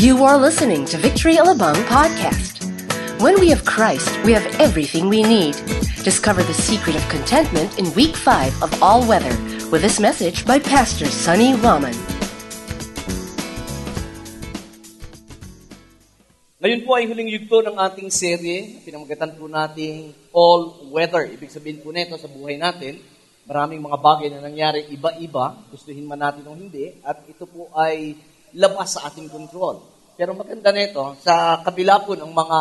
You are listening to Victory Alabang podcast. When we have Christ, we have everything we need. Discover the secret of contentment in week 5 of All Weather with this message by Pastor Sunny Raman. Ngayon po ay huling yugto ng ating serye. Pinamagatan po nating all weather. Ibig sabihin po nito sa buhay natin, maraming mga bagay na nangyari iba-iba, gustuhin man natin o hindi, at ito po ay labas sa ating control. Pero maganda nito, sa kabila po ng mga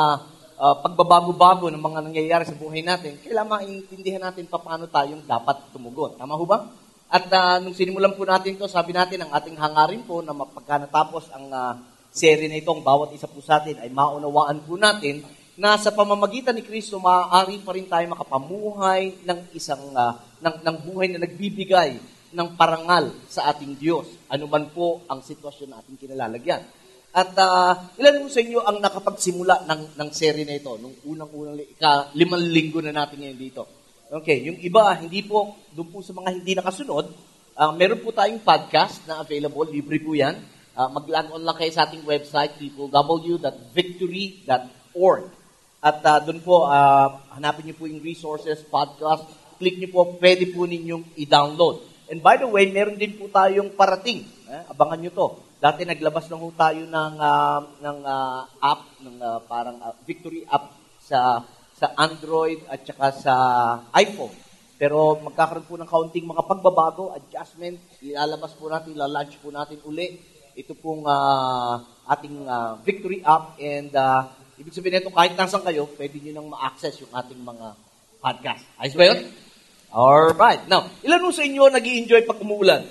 uh, pagbabago-bago ng mga nangyayari sa buhay natin, kailangan maintindihan natin paano tayong dapat tumugon. Tama ho ba? At uh, nung sinimulan po natin to, sabi natin ang ating hangarin po na pagka natapos ang uh, serye na itong bawat isa po sa atin ay maunawaan po natin na sa pamamagitan ni Kristo maaari pa rin tayo makapamuhay ng isang uh, ng, ng buhay na nagbibigay ng parangal sa ating Diyos. Ano man po ang sitwasyon na ating kinalalagyan. At uh, ilan mo sa inyo ang nakapagsimula ng, ng serye na ito, nung unang-unang ika, limang linggo na natin ngayon dito. Okay, yung iba, hindi po, doon po sa mga hindi nakasunod, uh, meron po tayong podcast na available, libre po yan. Uh, mag-log on lang kayo sa ating website, www.victory.org. At uh, doon po, uh, hanapin niyo po yung resources, podcast, click niyo po, pwede po ninyong i-download. And by the way, meron din po tayong parating. Eh, abangan niyo to Dati naglabas lang ho tayo ng, uh, ng uh, app, ng uh, parang uh, Victory app sa sa Android at saka sa iPhone. Pero magkakaroon po ng kaunting mga pagbabago, adjustment, ilalabas po natin, ilalunch po natin uli. Ito pong uh, ating uh, Victory app and uh, ibig sabihin nito kahit nasan kayo, pwede niyo nang ma-access yung ating mga podcast. Ayos ba yun? Alright. Now, ilan sa inyo nag enjoy pag umuulan?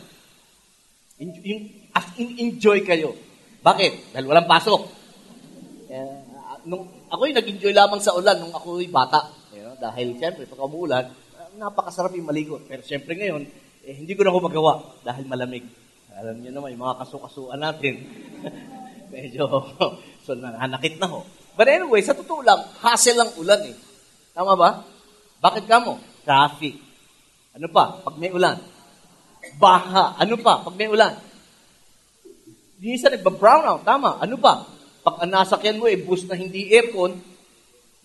Yung as in-enjoy kayo. Bakit? Dahil walang pasok. Eh, nung, ako'y nag-enjoy lamang sa ulan nung ako'y bata. You know, dahil siyempre, pag umuulan, napakasarap yung maligo. Pero siyempre ngayon, eh, hindi ko na ako magawa dahil malamig. Alam niyo naman, yung mga kasukasuan natin. Medyo, so nananakit na ho. But anyway, sa totoo lang, hassle ang ulan eh. Tama ba? Bakit ka mo? Traffic. Ano pa? Pag may ulan. Baha. Ano pa? Pag may ulan. Minsan nagba-brown out. Tama. Ano ba? Pag nasakyan mo, eh, bus na hindi aircon,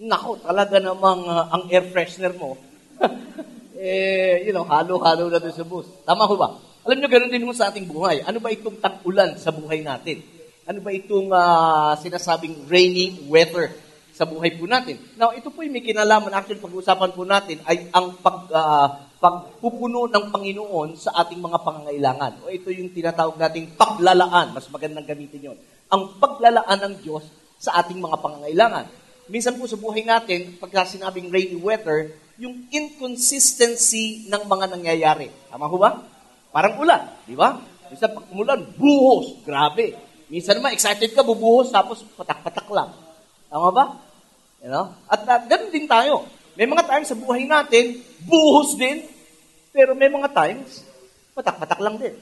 nako, talaga namang uh, ang air freshener mo, eh, you know, halo-halo na doon sa bus. Tama ko ba? Alam nyo, ganoon din sa ating buhay. Ano ba itong tag-ulan sa buhay natin? Ano ba itong uh, sinasabing rainy weather sa buhay po natin? Now, ito po yung may kinalaman. Actually, pag-uusapan po natin ay ang pag, uh, pagpupuno ng Panginoon sa ating mga pangangailangan. O ito yung tinatawag nating paglalaan. Mas magandang gamitin yon. Ang paglalaan ng Diyos sa ating mga pangangailangan. Minsan po sa buhay natin, pagka sinabing rainy weather, yung inconsistency ng mga nangyayari. Tama ho ba? Parang ulan, di ba? Minsan pag umulan, buhos, grabe. Minsan naman, excited ka, bubuhos, tapos patak-patak lang. Tama ba? You know? At uh, ganun din tayo. May mga times sa buhay natin, buhos din, pero may mga times, patak-patak lang din.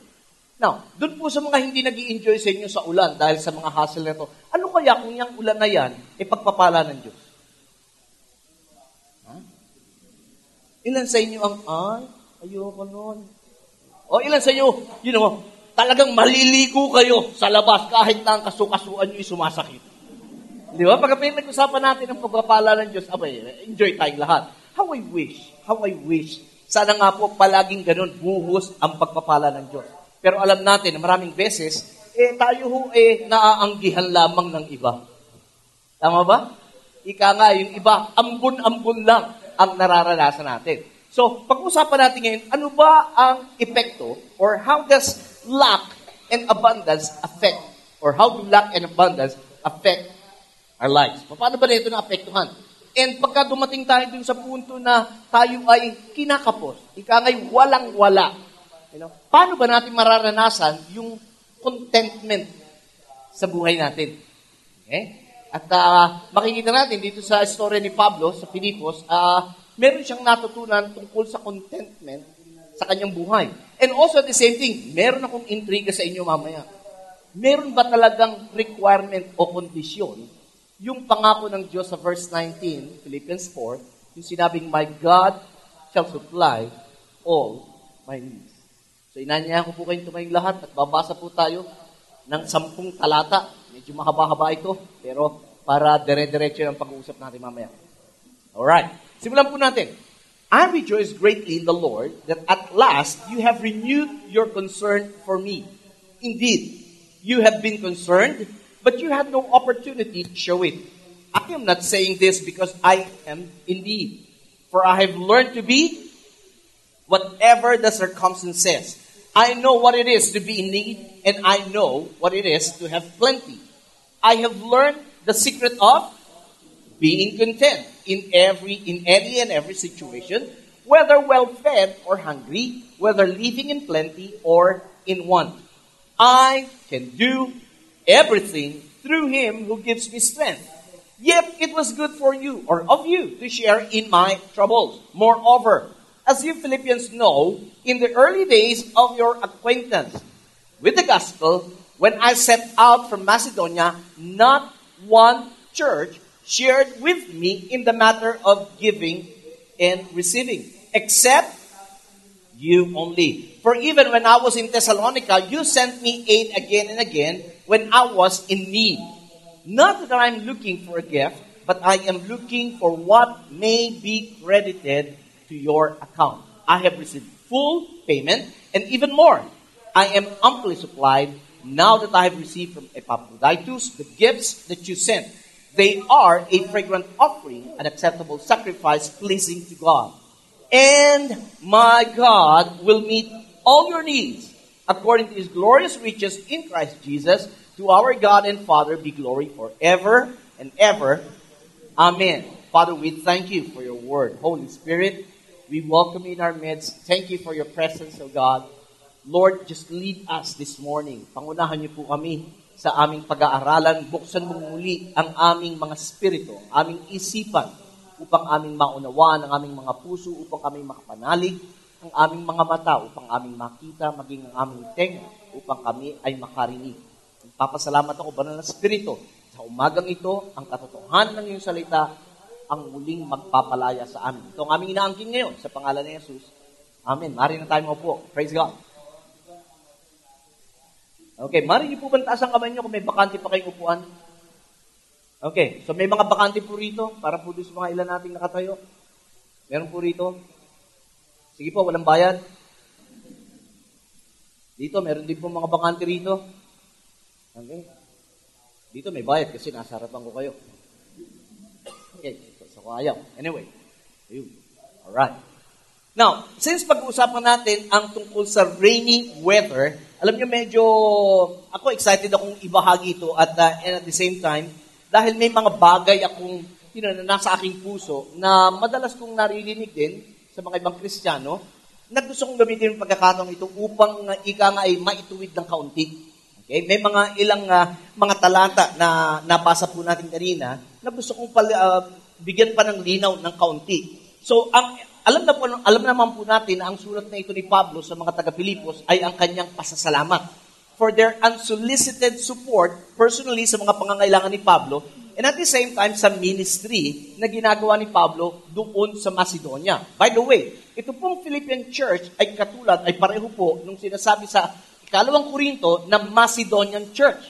Now, doon po sa mga hindi nag enjoy sa inyo sa ulan dahil sa mga hassle na to, ano kaya kung yung ulan na yan, ay pagpapala ng Diyos? Huh? Ilan sa inyo ang, ay, ayoko nun. O ilan sa inyo, you know, talagang maliligo kayo sa labas kahit na ang kasukasuan nyo ay sumasakit. Di ba? Pag pinag-usapan natin ang pagpapala ng Diyos, abay, enjoy tayong lahat. How I wish, how I wish sana nga po palaging ganun, buhos ang pagpapala ng Diyos. Pero alam natin na maraming beses, eh tayo ho eh naaanggihan lamang ng iba. Tama ba? Ika nga, yung iba, ambun-ambun lang ang nararanasan natin. So, pag-usapan natin ngayon, ano ba ang epekto or how does lack and abundance affect or how do lack and abundance affect our lives? Paano ba na ito na-apektuhan? And pagka dumating tayo dun sa punto na tayo ay kinakapos, ika ngay walang-wala, you know, paano ba natin mararanasan yung contentment sa buhay natin? Okay? At uh, makikita natin dito sa story ni Pablo sa Filipos, uh, meron siyang natutunan tungkol sa contentment sa kanyang buhay. And also the same thing, meron akong intriga sa inyo mamaya. Meron ba talagang requirement o kondisyon yung pangako ng Diyos sa verse 19, Philippians 4, yung sinabing, My God shall supply all my needs. So inanyayahan ko po kayong tumayong lahat at babasa po tayo ng sampung talata. Medyo mahaba-haba ito, pero para dire-diretso ang pag-uusap natin mamaya. Alright, simulan po natin. I rejoice greatly in the Lord that at last you have renewed your concern for me. Indeed, you have been concerned, but you had no opportunity to show it. I am not saying this because I am indeed, for I have learned to be whatever the circumstances. I know what it is to be in need, and I know what it is to have plenty. I have learned the secret of being content in every in any and every situation, whether well fed or hungry, whether living in plenty or in want. I can do everything through him who gives me strength. Yet it was good for you or of you to share in my troubles. Moreover, as you Philippians know, in the early days of your acquaintance with the gospel, when I set out from Macedonia, not one church shared with me in the matter of giving and receiving, except you only. For even when I was in Thessalonica, you sent me aid again and again when I was in need. Not that I'm looking for a gift, but I am looking for what may be credited to your account. I have received full payment and even more. I am amply supplied now that I have received from Epaphroditus the gifts that you sent. They are a fragrant offering, an acceptable sacrifice pleasing to God. And my God will meet all your needs according to his glorious riches in Christ Jesus. To our God and Father be glory forever and ever. Amen. Father, we thank you for your word. Holy Spirit, we welcome you in our midst. Thank you for your presence, O God. Lord, just lead us this morning. Pangunahan niyo po kami sa aming pag-aaralan. Buksan mo muli ang aming mga spirito, aming isipan, upang aming maunawaan ang aming mga puso, upang aming makapanalig ang aming mga mata, upang aming makita, maging ang aming tenga, upang kami ay makarinig. Papasalamat ako, banal na spirito, sa umagang ito, ang katotohanan ng iyong salita, ang muling magpapalaya sa amin. Ito ang aming inaangkin ngayon, sa pangalan ni Jesus. Amen. Mari na tayo mo po. Praise God. Okay, mari niyo po ba kamay niyo kung may bakante pa kayong upuan? Okay, so may mga bakante po rito para po doon sa mga ilan nating nakatayo. Meron po rito. Sige po, walang bayad. Dito, meron din po mga bakante rito. Okay. Dito may bayad kasi nasa harapan ko kayo. Okay, so, so ayaw. Anyway, ayun. Alright. Now, since pag-uusapan natin ang tungkol sa rainy weather, alam niyo medyo ako excited akong ibahagi ito at uh, and at the same time dahil may mga bagay akong you know, na nasa aking puso na madalas kong naririnig din sa mga ibang Kristiyano na gusto kong gamitin yung pagkakataong ito upang uh, ika nga ay maituwid ng kaunti. Okay? May mga ilang uh, mga talata na nabasa po natin kanina na gusto kong pala, uh, bigyan pa ng linaw ng kaunti. So, ang alam na po, alam naman po natin na ang sulat na ito ni Pablo sa mga taga-Pilipos ay ang kanyang pasasalamat for their unsolicited support personally sa mga pangangailangan ni Pablo and at the same time sa ministry na ginagawa ni Pablo doon sa Macedonia. By the way, ito pong Philippian church ay katulad, ay pareho po nung sinasabi sa ikalawang Korinto na Macedonian church.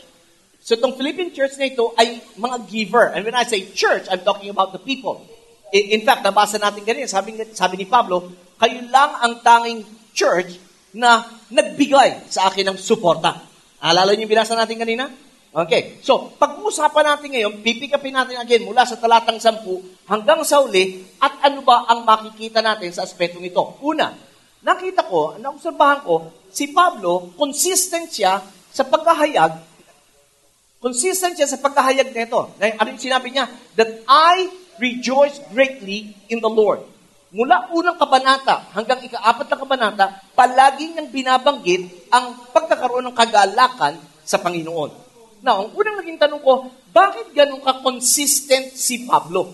So itong Philippian church na ito ay mga giver. And when I say church, I'm talking about the people. In fact, nabasa natin ganyan, sabi, sabi ni Pablo, kayo lang ang tanging church na nagbigay sa akin ng suporta. Alala niyo yung binasa natin kanina? Okay. So, pag-uusapan natin ngayon, pipikapin natin again mula sa talatang 10 hanggang sa uli, at ano ba ang makikita natin sa aspetong ito? Una, nakita ko, naobserbahan ko, si Pablo, consistent siya sa pagkahayag, consistent siya sa pagkahayag nito. Ano yung sinabi niya? That I rejoice greatly in the Lord. Mula unang kabanata hanggang ikaapat na kabanata, palagi niyang binabanggit ang pagkakaroon ng kagalakan sa Panginoon. Now, ang unang naging tanong ko, bakit ganun ka-consistent si Pablo?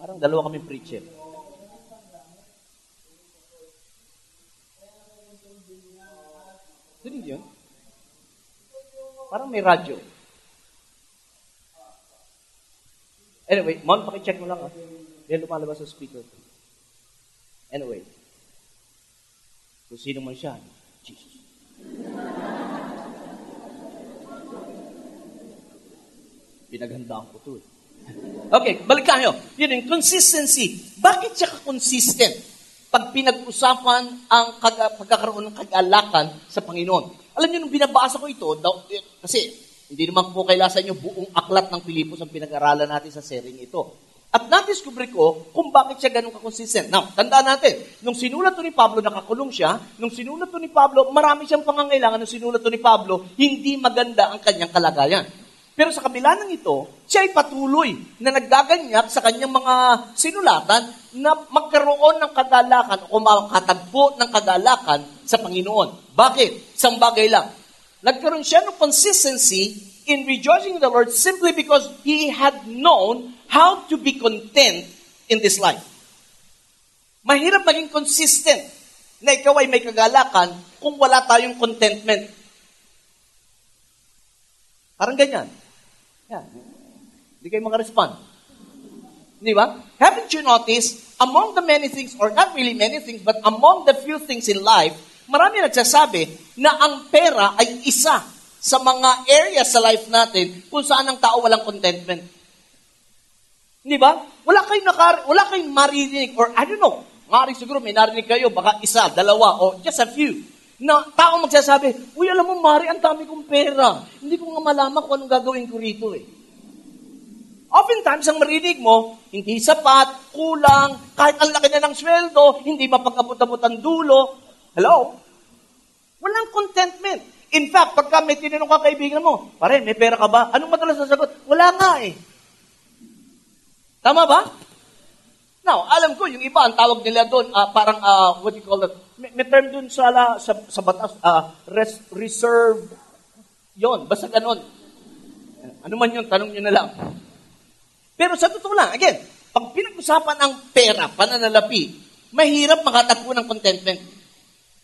Parang dalawa kami preacher. Dinig yun? Parang may radyo. Anyway, Mon, pakicheck mo lang ha. Yan lumalabas sa speaker. Anyway, kung sino man siya, Jesus. Pinaghandaan ko to eh. Okay, balik tayo. Yun yung consistency. Bakit siya ka-consistent? Pag pinag-usapan ang kag- pagkakaroon ng kagalakan sa Panginoon. Alam niyo, nung binabasa ko ito, daw, eh, kasi hindi naman po kaila sa inyo buong aklat ng Pilipos ang pinag-aralan natin sa sering ito. At na-discover ko kung bakit siya ganun ka-consistent. Now, tandaan natin, nung sinulat to ni Pablo, nakakulong siya. Nung sinulat to ni Pablo, marami siyang pangangailangan. Nung sinulat to ni Pablo, hindi maganda ang kanyang kalagayan. Pero sa kabila ng ito, siya ay patuloy na naggaganyak sa kanyang mga sinulatan na magkaroon ng kagalakan o makatagpo ng kagalakan sa Panginoon. Bakit? Isang bagay lang. Nagkaroon siya ng consistency in rejoicing in the Lord simply because he had known how to be content in this life. Mahirap maging consistent na ikaw ay may kagalakan kung wala tayong contentment. Parang ganyan. Yan. Hindi kayo makarespond. Di ba? Haven't you noticed, among the many things, or not really many things, but among the few things in life, marami nagsasabi na ang pera ay isa sa mga areas sa life natin kung saan ang tao walang contentment. Di ba? Wala kayong, nakar wala kayong maririnig, or I don't know, maaaring siguro may narinig kayo, baka isa, dalawa, or just a few, na tao magsasabi, uy, alam mo, Mari, ang dami kong pera. Hindi ko nga malaman kung anong gagawin ko rito eh. Oftentimes, ang marinig mo, hindi sapat, kulang, kahit ang laki na ng sweldo, hindi mapag-abot-abot ang dulo. Hello? Walang contentment. In fact, pagka may tinanong ka kaibigan mo, pare, may pera ka ba? Anong madalas na sagot? Wala nga eh. Tama ba? Now, alam ko, yung iba, ang tawag nila doon, uh, parang, uh, what do you call it? May, may term doon sa, sa, sa batas, uh, res, reserve, yon basta ganon. Ano man yun, tanong nyo na lang. Pero sa totoo lang, again, pag pinag-usapan ang pera, pananalapi, mahirap makatagpo ng contentment.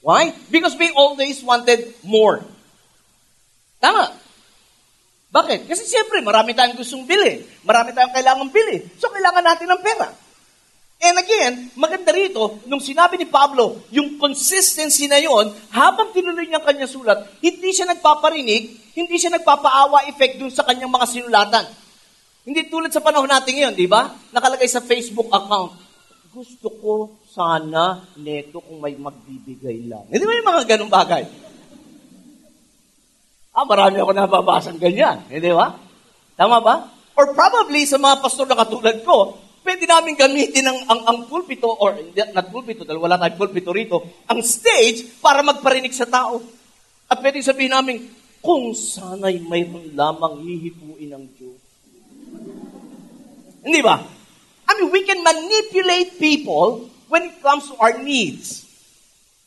Why? Because we always wanted more. Tama. Bakit? Kasi siyempre, marami tayong gustong bili. Marami tayong kailangang bili. So, kailangan natin ng pera. And again, maganda rito, nung sinabi ni Pablo, yung consistency na yon, habang tinuloy niya ang kanyang sulat, hindi siya nagpaparinig, hindi siya nagpapaawa effect dun sa kanyang mga sinulatan. Hindi tulad sa panahon natin ngayon, di ba? Nakalagay sa Facebook account, gusto ko sana neto kung may magbibigay lang. Hindi ba yung mga ganong bagay? Ah, marami ako nababasang ganyan. Hindi ba? Tama ba? Or probably sa mga pastor na katulad ko, pwede namin gamitin ang, ang, ang pulpito, or not pulpito, dahil wala tayong pulpito rito, ang stage para magparinig sa tao. At pwede sabihin namin, kung sana'y mayroon lamang hihipuin ng Diyos. Hindi ba? I mean, we can manipulate people when it comes to our needs.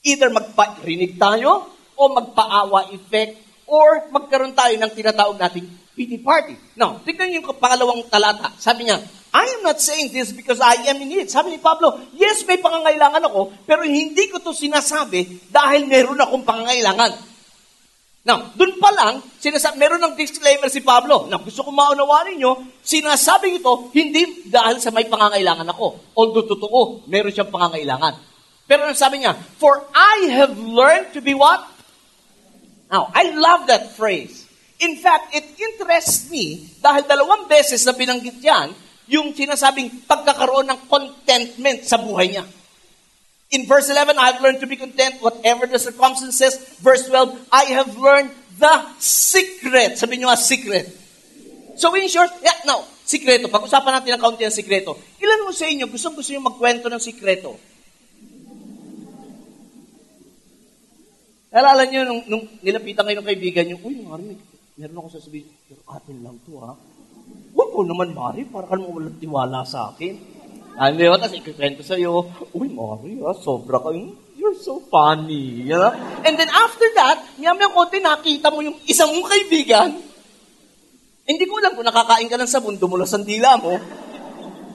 Either magparinig tayo, o magpaawa effect, or magkaroon tayo ng tinatawag nating pity party. Now, tignan yung pangalawang talata. Sabi niya, I am not saying this because I am in need. Sabi ni Pablo, yes, may pangangailangan ako, pero hindi ko to sinasabi dahil meron akong pangangailangan. Now, dun pa lang, sinasabi, meron ng disclaimer si Pablo. Now, gusto ko maunawarin nyo, sinasabi ito, hindi dahil sa may pangangailangan ako. Although totoo, meron siyang pangangailangan. Pero ang sabi niya, For I have learned to be what? Now, I love that phrase. In fact, it interests me dahil dalawang beses na binanggit yan, yung sinasabing pagkakaroon ng contentment sa buhay niya. In verse 11, I have learned to be content whatever the circumstances. Verse 12, I have learned the secret. Sabi niyo nga, secret. So in short, yeah, now, sikreto. Pag-usapan natin ng kaunti ng sikreto. Ilan mo sa inyo, gusto gusto nyo magkwento ng sikreto? Alala niyo, nung, nung nilapitan kayo ng kaibigan niyo, uy, Mari, meron ako sasabihin, pero atin lang to, ha? Huwag ko naman, Mari, para ka naman walang tiwala sa akin. Ano yun? Tapos ikikwento sa'yo, uy, Mari, ha, sobra ka, you're so funny. You know? And then after that, ngayam yung konti, nakita mo yung isang mong kaibigan, hindi ko alam kung nakakain ka ng sabon, dumulas ang dila mo.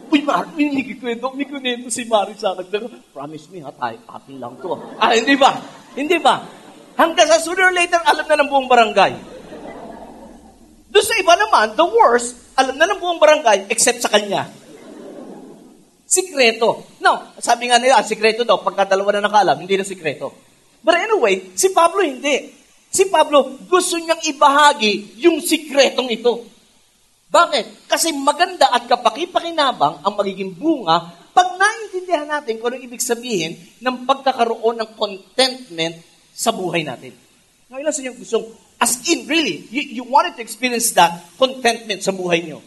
Uy, Mari, may kikwento, may kunento si Mari sa akin. Promise me, ha, tayo, atin lang to. Ah, hindi ba? Hindi ba? Hanggang sa sooner or later, alam na ng buong barangay. Doon sa iba naman, the worst, alam na ng buong barangay, except sa kanya. Sikreto. No, sabi nga nila, sikreto daw, pagka dalawa na nakaalam, hindi na sikreto. But anyway, si Pablo hindi. Si Pablo, gusto niyang ibahagi yung sikretong ito. Bakit? Kasi maganda at kapakipakinabang ang magiging bunga pag naintindihan natin kung ano ibig sabihin ng pagkakaroon ng contentment sa buhay natin. Ngayon lang sa inyo gustong, as in, really, you, you wanted to experience that contentment sa buhay niyo.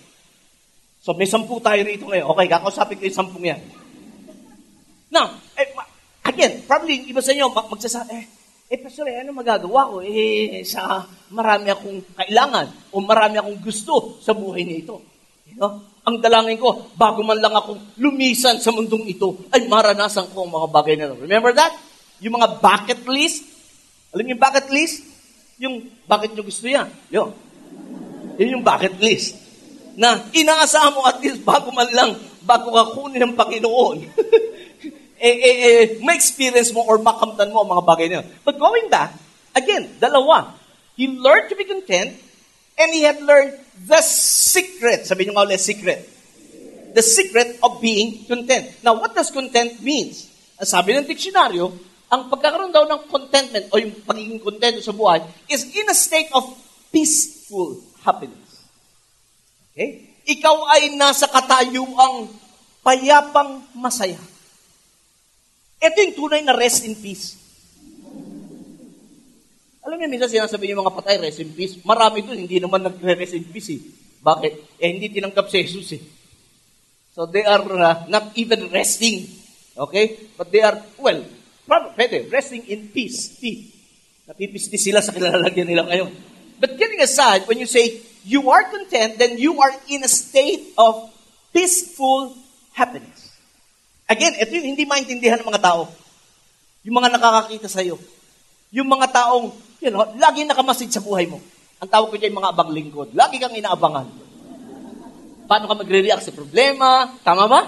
So may sampu tayo rito ngayon. Okay, kakausapin ko yung sampung yan. Now, eh, again, probably iba sa inyo magsasabi, eh, eh, Pastor, eh, ano magagawa ko? Eh, sa marami akong kailangan o marami akong gusto sa buhay na ito. You know? Ang dalangin ko, bago man lang akong lumisan sa mundong ito, ay maranasan ko ang mga bagay na ito. Remember that? Yung mga bucket list. Alam niyo yung bucket list? Yung bakit nyo gusto yan? Yun. Yun yung bucket list na inaasahan mo at least bago man lang, bago ka kunin ng Panginoon, eh, eh, eh, ma-experience mo or makamtan mo ang mga bagay na yun. But going back, again, dalawa. He learned to be content and he had learned the secret. Sabi niyo nga ulit, secret. The secret of being content. Now, what does content means? Sabi ng diksyonaryo, ang pagkakaroon daw ng contentment o yung pagiging content sa buhay is in a state of peaceful happiness. Okay? Ikaw ay nasa katayuang payapang masaya. Ito yung tunay na rest in peace. Alam niyo, minsan sinasabi niyo mga patay, rest in peace. Marami doon, hindi naman nagre-rest in peace eh. Bakit? Eh, hindi tinanggap si Jesus eh. So they are uh, not even resting. Okay? But they are, well, probably, pwede, resting in peace. Peace. Napipisti sila sa kilalagyan nila ngayon. But getting aside, when you say, you are content, then you are in a state of peaceful happiness. Again, ito yung hindi maintindihan ng mga tao. Yung mga nakakakita sa iyo. Yung mga taong, you know, lagi nakamasid sa buhay mo. Ang tawag ko dyan mga abang lingkod. Lagi kang inaabangan. Paano ka magre-react sa problema? Tama ba?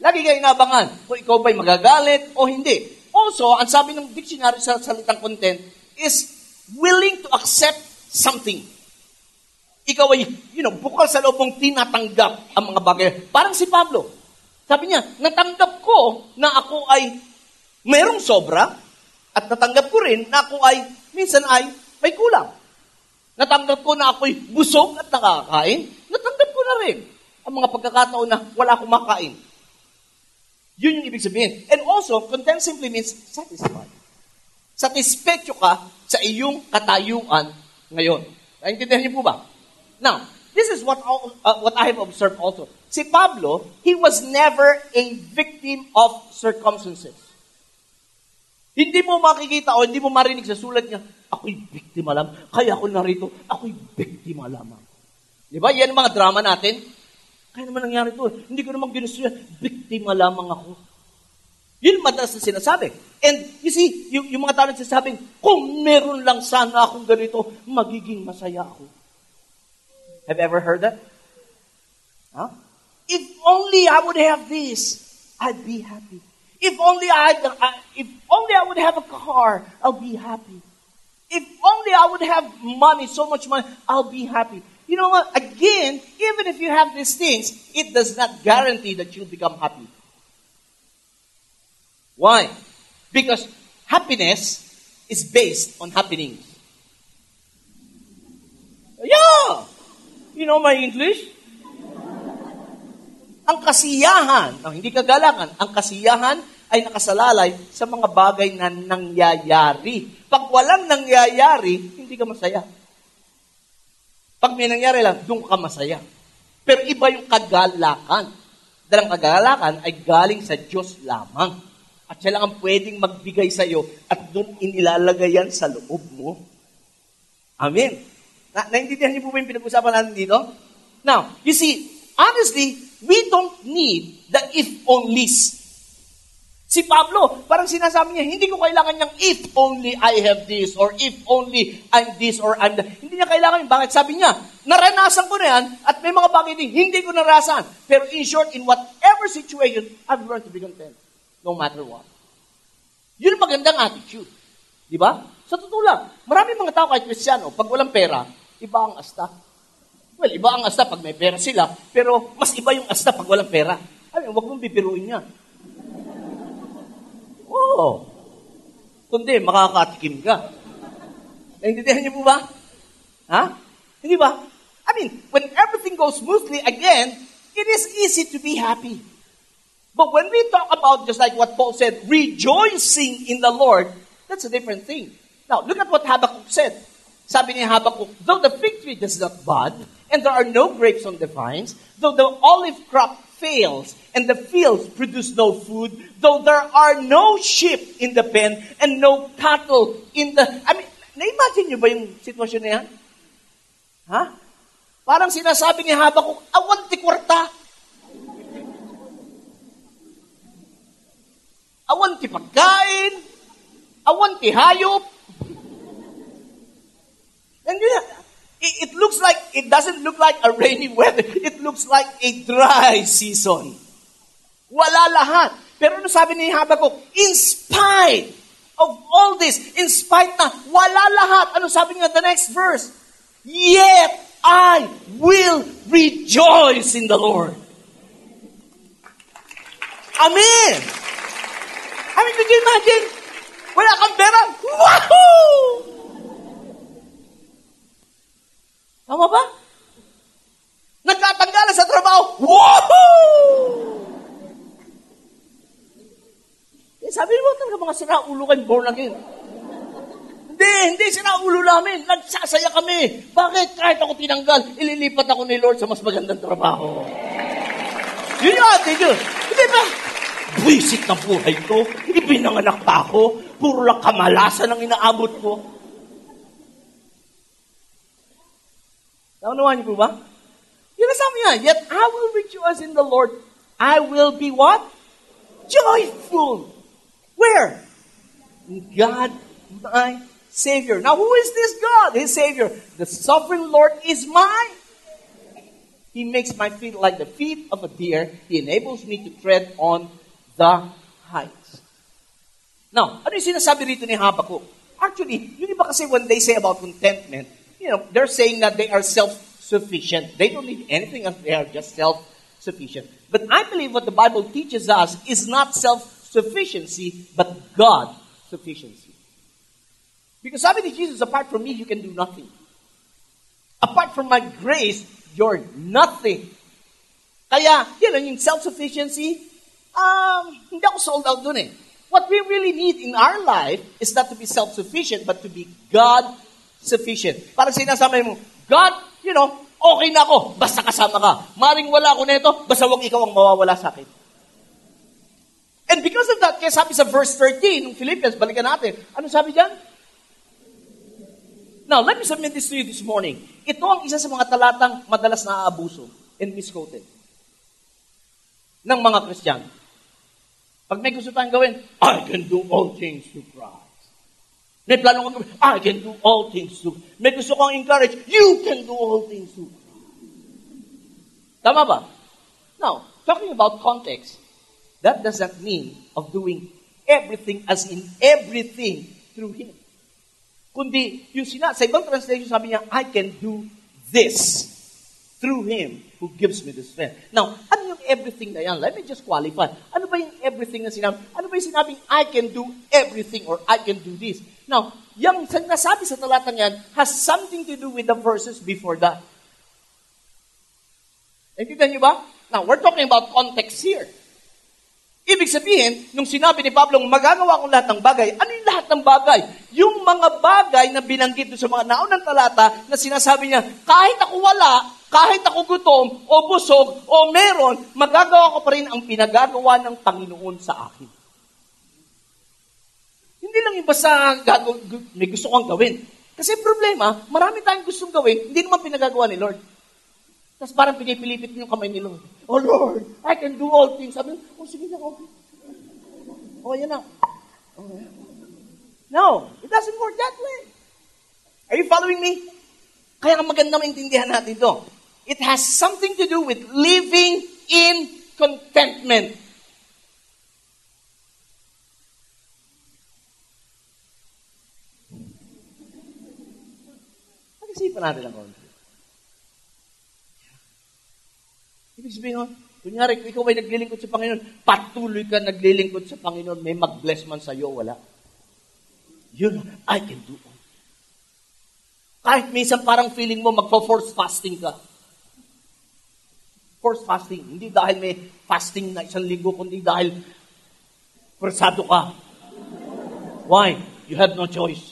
Lagi kang inaabangan kung ikaw ba'y magagalit o hindi. Also, ang sabi ng dictionary sa salitang content is willing to accept something. Ikaw ay, you know, bukal sa loob mong tinatanggap ang mga bagay. Parang si Pablo. Sabi niya, natanggap ko na ako ay merong sobra at natanggap ko rin na ako ay minsan ay may kulang. Natanggap ko na ako'y busog at nakakain. Natanggap ko na rin ang mga pagkakataon na wala akong makain. Yun yung ibig sabihin. And also, content simply means satisfied. Satisfecho ka sa iyong katayuan ngayon. Naintindihan niyo po ba? Now, this is what, uh, what I have observed also. Si Pablo, he was never a victim of circumstances. Hindi mo makikita o hindi mo marinig sa sulat niya, ako'y biktima lang, kaya ako narito, ako'y biktima lamang. Di ba? Yan ang mga drama natin. Kaya naman nangyari to. Hindi ko naman ginusto yan. Biktima lamang ako. Yun madalas na sinasabi. And you see, yung, yung mga tao nagsasabing, kung meron lang sana akong ganito, magiging masaya ako. Have you ever heard that? Huh? If only I would have this, I'd be happy. If only I, if only I would have a car, I'll be happy. If only I would have money, so much money, I'll be happy. You know what? Again, even if you have these things, it does not guarantee that you'll become happy. Why? Because happiness is based on happenings. Yeah! You know my English? Ang kasiyahan, no, hindi kagalakan, ang kasiyahan ay nakasalalay sa mga bagay na nangyayari. Pag walang nangyayari, hindi ka masaya. Pag may nangyari lang, doon ka masaya. Pero iba yung kagalakan. Dahil ang kagalakan ay galing sa Diyos lamang. At siya lang ang pwedeng magbigay sa iyo at doon inilalagay yan sa loob mo. Amen. Na, naintindihan niyo po ba yung pinag-usapan natin dito? Now, you see, honestly, we don't need the if-onlys. Si Pablo, parang sinasabi niya, hindi ko kailangan niyang if only I have this, or if only I'm this, or I'm that. Hindi niya kailangan yun. Bakit? Sabi niya, naranasan ko na yan, at may mga bagay din, hindi ko narasan. Pero in short, in whatever situation, I've learned to be content. No matter what. Yun ang magandang attitude. Di ba? Sa totoo lang, marami mga tao kahit kristyano, pag walang pera, iba ang asta. Well, iba ang asta pag may pera sila, pero mas iba yung asta pag walang pera. Mean, huwag mong bibiruin yan. Oo. Kundi, makakatikim ka. Naintindihan niyo po ba? Ha? Hindi ba? I mean, when everything goes smoothly again, it is easy to be happy. But when we talk about, just like what Paul said, rejoicing in the Lord, that's a different thing. Now, look at what Habakkuk said. Sabi ni Habakkuk, though the fig tree does not bud, and there are no grapes on the vines, though the olive crop fails, and the fields produce no food, though there are no sheep in the pen, and no cattle in the... I mean, na-imagine nyo ba yung sitwasyon na yan? Ha? Parang sinasabi ni Habakkuk, awan ti kwarta. Awan ti pagkain. Awan ti hayop. And yeah, it, it looks like, it doesn't look like a rainy weather. It looks like a dry season. Wala lahat. Pero ano sabi ni Habakkuk? In spite of all this, in spite na wala lahat, ano sabi niya the next verse? Yet I will rejoice in the Lord. Amen. I mean, could you imagine? Wala kang pera. Wahoo! Tama ba? Nagkatanggalan sa trabaho. Wahoo! Eh, sabi mo talaga mga sinaulo kayo born again. Hindi, hindi sinaulo namin. Nagsasaya kami. Bakit? Kahit ako tinanggal, ililipat ako ni Lord sa mas magandang trabaho. Yun yung yun. Hindi ba? Buisit na buhay ko. Ibinanganak pa ako. Puro lang kamalasan ang inaabot ko. Naunawa niyo po ba? Yun sabi niya, Yet I will rejoice in the Lord. I will be what? Joyful. Where? God, my Savior. Now, who is this God? His Savior. The sovereign Lord is mine. He makes my feet like the feet of a deer. He enables me to tread on the heights. Now, ano yung sinasabi rito ni Habakkuk? Actually, yung iba kasi when they say about contentment, you know, they're saying that they are self-sufficient. They don't need anything else. They are just self-sufficient. But I believe what the Bible teaches us is not self-sufficiency, but God-sufficiency. Because sabi ni Jesus, apart from me, you can do nothing. Apart from my grace, you're nothing. Kaya, yun know, self-sufficiency, um, hindi ako sold out dun eh. What we really need in our life is not to be self-sufficient, but to be God-sufficient. Parang sinasabi mo, God, you know, okay na ako, basta kasama ka. Maring wala ako nito, basta wag ikaw ang mawawala sa akin. And because of that, kaya sabi sa verse 13 ng Philippians, balikan natin, ano sabi dyan? Now, let me submit this to you this morning. Ito ang isa sa mga talatang madalas na aabuso and misquoted ng mga Kristiyano. Pag may gusto tayong gawin, I can do all things through Christ. I can do all things through May gusto kong encourage, you can do all things through. Tama ba? Now, talking about context, that doesn't mean of doing everything as in everything through Him. Kundi, yung sina, sa ibang translation sabi niya, I can do this through Him who gives me the strength. Now, ano yung everything na yan? Let me just qualify. Ano ba yung everything na sinabi? Ano ba yung sinabing, I can do everything or I can do this? Now, yung nasabi sa talatang yan has something to do with the verses before that. Naintindihan niyo ba? Now, we're talking about context here. Ibig sabihin, nung sinabi ni Pablo, magagawa ko lahat ng bagay, ano yung lahat ng bagay? Yung mga bagay na binanggit sa mga naunang talata na sinasabi niya, kahit ako wala, kahit ako gutom, o busog, o meron, magagawa ko pa rin ang pinagagawa ng Panginoon sa akin. Hindi lang yung basta gago, may gusto kong gawin. Kasi problema, marami tayong gustong gawin, hindi naman pinagagawa ni Lord. Tapos parang pinipilipit yung kamay ni Lord. Oh Lord, I can do all things. Sabi, oh sige na, okay. Oh, yan na. Okay. No, it doesn't work that way. Are you following me? Kaya maganda maintindihan natin ito. It has something to do with living in contentment. Pag-isipan natin ang konti. Ibig sabihin nun, Kunyari, ikaw ay naglilingkod sa Panginoon, patuloy ka naglilingkod sa Panginoon, may mag-bless man sa iyo, wala. Yun, I can do all. Kahit minsan parang feeling mo, magpo-force fasting ka. Force fasting. Hindi dahil may fasting na isang linggo, kundi dahil presado ka. Why? You have no choice.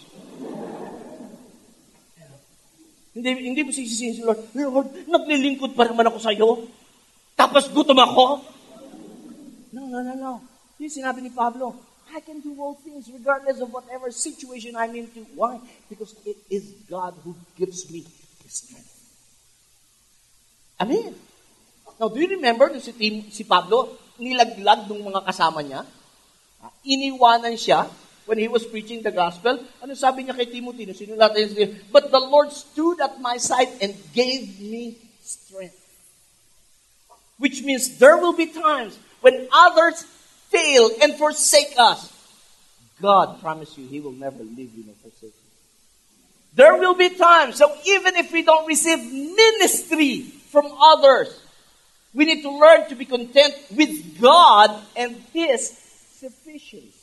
Hindi, hindi mo sisisihin si Lord, Lord, naglilingkod pa naman ako sa iyo. Tapos gutom ako. No, no, no, no. Yung sinabi ni Pablo, I can do all things regardless of whatever situation I'm into. Why? Because it is God who gives me the strength. Amen. Now, do you remember si, Tim, si Pablo, nilaglag ng mga kasama niya? Iniwanan siya when he was preaching the gospel, ano sabi niya kay Timothy? No, sinulat niya, But the Lord stood at my side and gave me strength. Which means there will be times when others fail and forsake us. God promise you, He will never leave you nor forsake you. There will be times, so even if we don't receive ministry from others, we need to learn to be content with God and His sufficiency.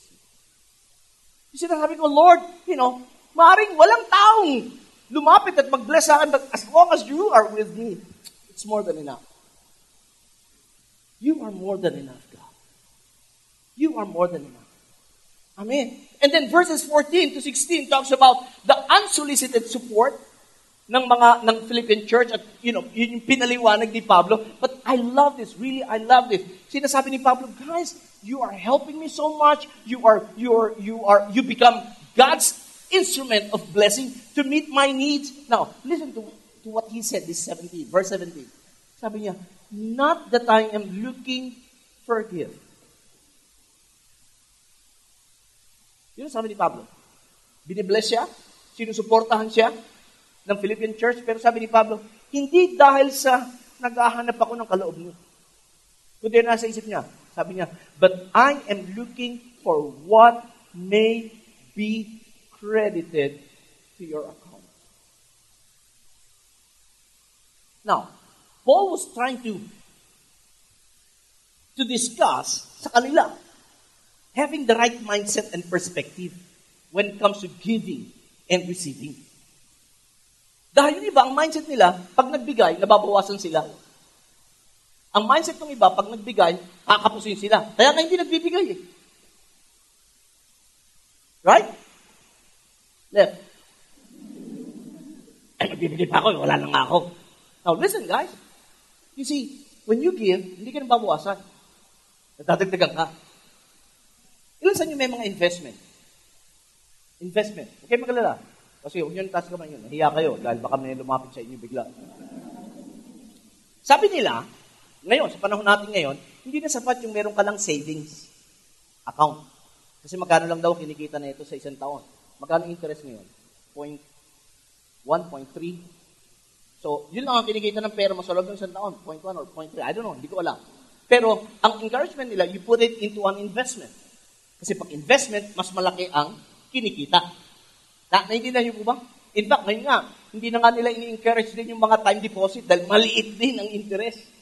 Kasi sabi ko, Lord, you know, maring walang taong lumapit at mag-bless sa akin, but as long as you are with me, it's more than enough. You are more than enough, God. You are more than enough. Amen. And then verses 14 to 16 talks about the unsolicited support ng mga ng Philippine church at you know, yun yung pinaliwanag ni Pablo. But I love this, really I love this. Sinasabi ni Pablo, guys, you are helping me so much. You are you are you are you become God's instrument of blessing to meet my needs. Now, listen to, to what he said, this 17, verse 17. Sabi niya, not that I am looking for a gift. Yun sabi ni Pablo. Binibless siya, sinusuportahan siya ng Philippine Church, pero sabi ni Pablo, hindi dahil sa naghahanap ako ng kaloob niyo. Kundi nasa isip niya, sabi niya, but I am looking for what may be credited to your account. Now, Paul was trying to to discuss sa kanila having the right mindset and perspective when it comes to giving and receiving. Dahil yung iba, ang mindset nila, pag nagbigay, nababawasan sila. Ang mindset ng iba, pag nagbigay, kakapusin sila. Kaya nga hindi nagbibigay eh. Right? Left. Ay, magbibigay pa ako, wala lang ako. Now, listen guys. You see, when you give, hindi ka nang babawasan. Natadagdagan ka. Ilan sa inyo may mga investment? Investment. Okay, magalala. Kasi huwag nyo taas kamay yun. Nahiya kayo dahil baka may lumapit sa inyo bigla. Sabi nila, ngayon, sa panahon natin ngayon, hindi na sapat yung meron ka lang savings account. Kasi magkano lang daw kinikita na ito sa isang taon. Magkano interest ngayon? Point 1.3. So, yun lang ang kinikita ng pera mo sa loob ng isang taon. Point 1 or point 3. I don't know, hindi ko alam. Pero, ang encouragement nila, you put it into an investment. Kasi pag investment, mas malaki ang kinikita. Na, naintindihan niyo po ba? In fact, ngayon nga, hindi na nga nila ini-encourage din yung mga time deposit dahil maliit din ang interest.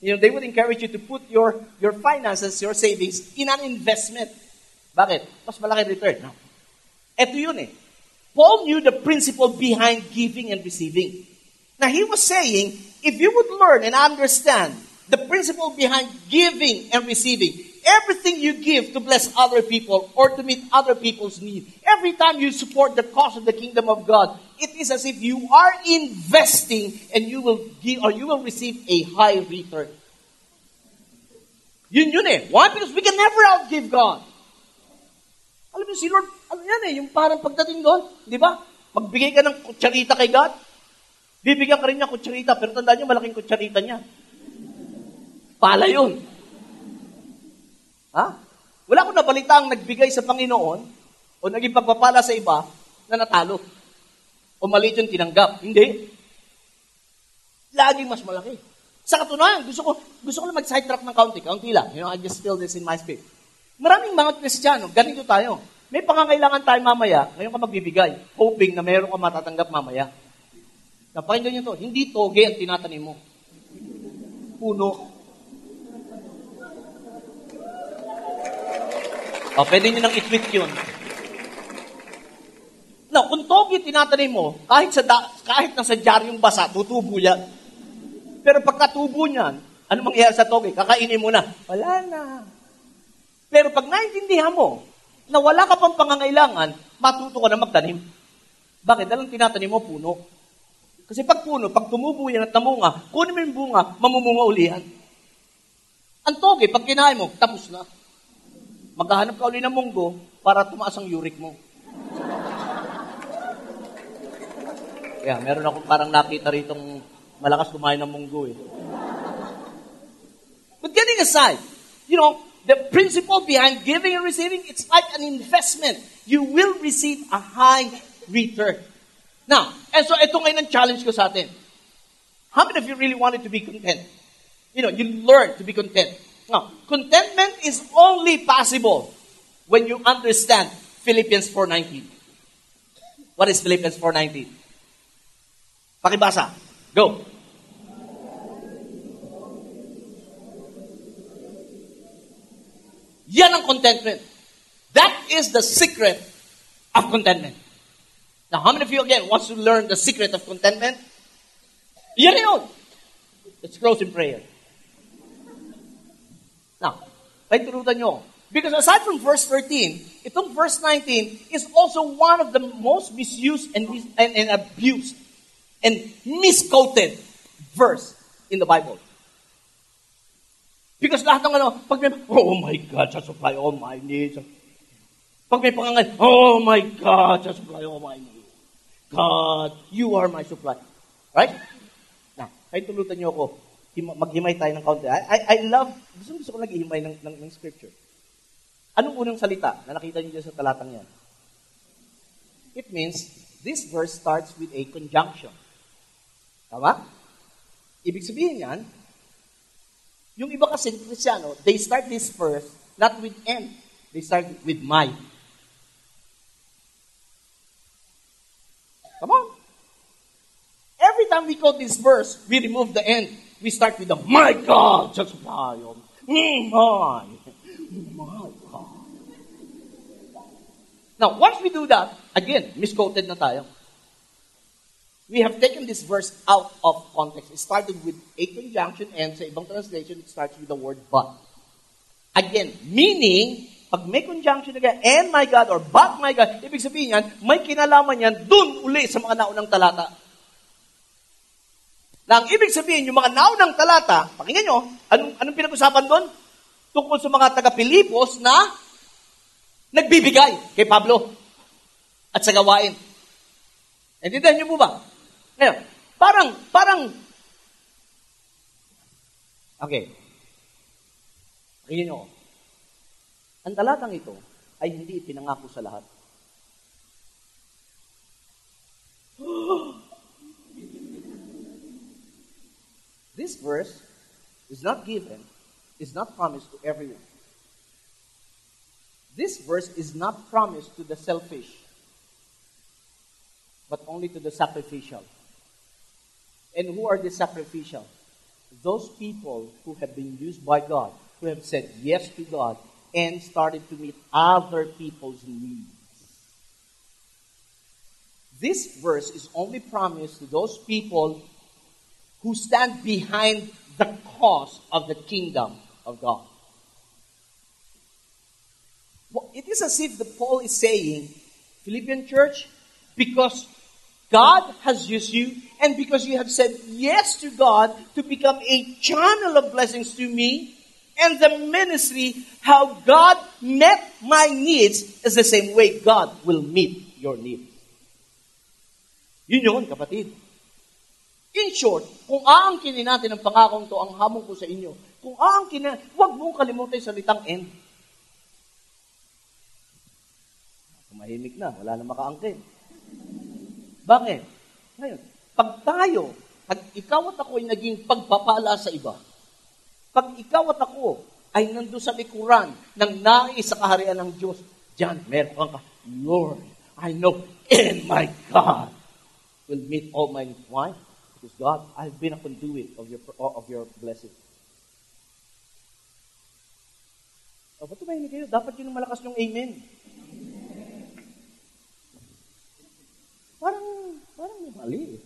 You know, they would encourage you to put your, your finances, your savings, in an investment. Bakit? Mas malaki return. No? Ito yun eh. Paul knew the principle behind giving and receiving. Now, he was saying, if you would learn and understand the principle behind giving and receiving, everything you give to bless other people or to meet other people's needs, every time you support the cause of the kingdom of God, it is as if you are investing and you will give or you will receive a high return. Yun yun eh. Why? Because we can never outgive God. Alam mo, si Lord, ano yan eh, yung parang pagdating doon, di ba? Magbigay ka ng kutsarita kay God, bibigyan ka rin niya kutsarita, pero tandaan niyo, malaking kutsarita niya. Pala yun. Ha? Wala ko nabalita ang nagbigay sa Panginoon o naging pagpapala sa iba na natalo. O maliit yung tinanggap. Hindi. Laging mas malaki. Sa katunayan, gusto ko, gusto ko lang mag-sidetrack ng kaunti. Kaunti lang. You know, I just feel this in my spirit. Maraming mga Kristiyano, ganito tayo. May pangangailangan tayo mamaya, ngayon ka magbibigay, hoping na mayroon ka matatanggap mamaya. Napakinggan nyo to, hindi toge ang tinatanim mo. Puno. O, pwede nyo nang i-tweet yun. Now, kung togi tinatanim mo, kahit sa da, kahit nasa jar yung basa, tutubo yan. Pero pagkatubo niyan, ano mangyayari sa togi? Kakainin mo na. Wala na. Pero pag naintindihan mo na wala ka pang pangangailangan, matuto ka na magtanim. Bakit? Dahil ang tinatanim mo, puno. Kasi pag puno, pag tumubo yan at namunga, kunin mo yung bunga, mamumunga uli yan. Ang toge, pag kinain mo, tapos na. Maghahanap ka uli ng munggo para tumaas ang uric mo. Kaya, yeah, meron akong parang nakita ritong malakas kumain ng munggo eh. But getting aside, you know, the principle behind giving and receiving, it's like an investment. You will receive a high return. Now, and so ito ngayon ang challenge ko sa atin. How many of you really wanted to be content? You know, you learn to be content. Now, contentment is only possible when you understand Philippians 4.19. What is Philippians 4.19? Pakibasa. Go. Yan ang contentment. That is the secret of contentment. Now, how many of you again wants to learn the secret of contentment? Yan yun. Let's close in prayer. Now, paiturutan nyo. Because aside from verse 13, itong verse 19 is also one of the most misused and, and, and abused and misquoted verse in the Bible. Because lahat ng ano, pag may, oh my God, sa supply all my needs. Pag may pangangal, oh my God, sa supply all my needs. God, you are my supply. Right? Now, kahit tulutan niyo ako, maghimay tayo ng kaunti. I, I, I love, gusto, gusto ko naghihimay ng, ng, ng scripture. Anong unang salita na nakita niyo sa talatang yan? It means, this verse starts with a conjunction. Tama? Ibig sabihin yan, yung iba kasi Kristyano, they start this verse not with and, they start with my. Come on. Every time we quote this verse, we remove the end. We start with the my God, just my, mm, my, my God. Now, once we do that, again, misquoted na tayo we have taken this verse out of context. It started with a conjunction and sa ibang translation, it starts with the word but. Again, meaning, pag may conjunction again, and my God or but my God, ibig sabihin yan, may kinalaman yan dun uli sa mga naunang talata. Na ang ibig sabihin, yung mga naunang talata, pakinggan nyo, anong, anong pinag-usapan doon? Tungkol sa mga taga-Pilipos na nagbibigay kay Pablo at sa gawain. Naintindihan niyo po ba? Ngayon, parang, parang, okay. Tingin nyo, ang talatang ito ay hindi ipinangako sa lahat. This verse is not given, is not promised to everyone. This verse is not promised to the selfish, but only to the sacrificial. And who are the sacrificial? Those people who have been used by God, who have said yes to God, and started to meet other people's needs. This verse is only promised to those people who stand behind the cause of the kingdom of God. Well, it is as if the Paul is saying, Philippian church, because God has used you, and because you have said yes to God to become a channel of blessings to me, and the ministry, how God met my needs is the same way God will meet your needs. Yun yun, kapatid. In short, kung aangkinin natin ang pangakong to, ang hamon ko sa inyo, kung aangkinin, huwag mong kalimutan yung salitang end. Tumahimik na, wala na makaangkin. Bakit? Ngayon, pag tayo, pag ikaw at ako ay naging pagpapala sa iba, pag ikaw at ako ay nando sa likuran ng nais sa kaharian ng Diyos, diyan meron ka, Lord, I know in my God will meet all my needs. Because God, I've been a conduit of your, of your blessing. O, ba't tumahimik kayo? Dapat yun malakas yung amen. Parang, parang mali.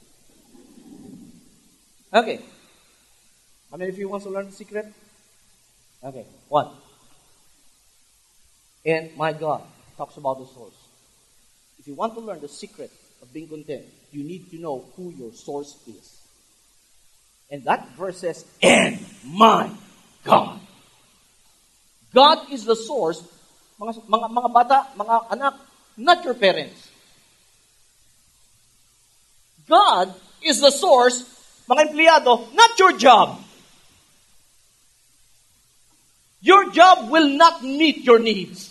Okay. How many of you wants to learn the secret? Okay. One. And my God talks about the source. If you want to learn the secret of being content, you need to know who your source is. And that verse says, and my God. God is the source, mga, mga, mga bata, mga anak, not your parents. God is the source, mga empleyado, not your job. Your job will not meet your needs.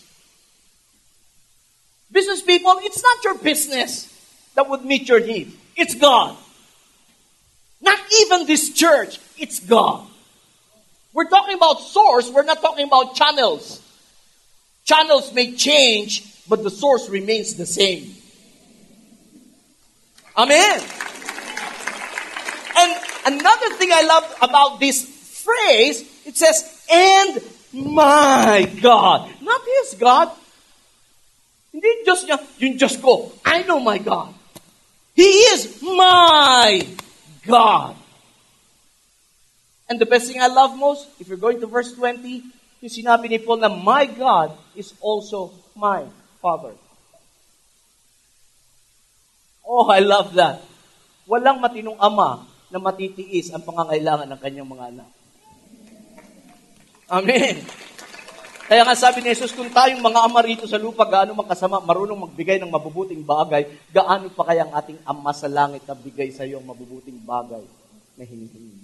Business people, it's not your business that would meet your needs. It's God. Not even this church, it's God. We're talking about source, we're not talking about channels. Channels may change, but the source remains the same. Amen. And another thing I love about this phrase, it says, and my God. Not his God. Hindi just niya, yung just ko. I know my God. He is my God. And the best thing I love most, if you're going to verse 20, yung sinabi ni Paul na my God is also my Father. Oh, I love that. Walang matinong ama na matitiis ang pangangailangan ng kanyang mga anak. Amen. Kaya nga sabi ni Jesus, kung tayong mga ama rito sa lupa, gaano man kasama, marunong magbigay ng mabubuting bagay, gaano pa kaya ang ating ama sa langit na bigay sa iyo ang mabubuting bagay na hinihingi?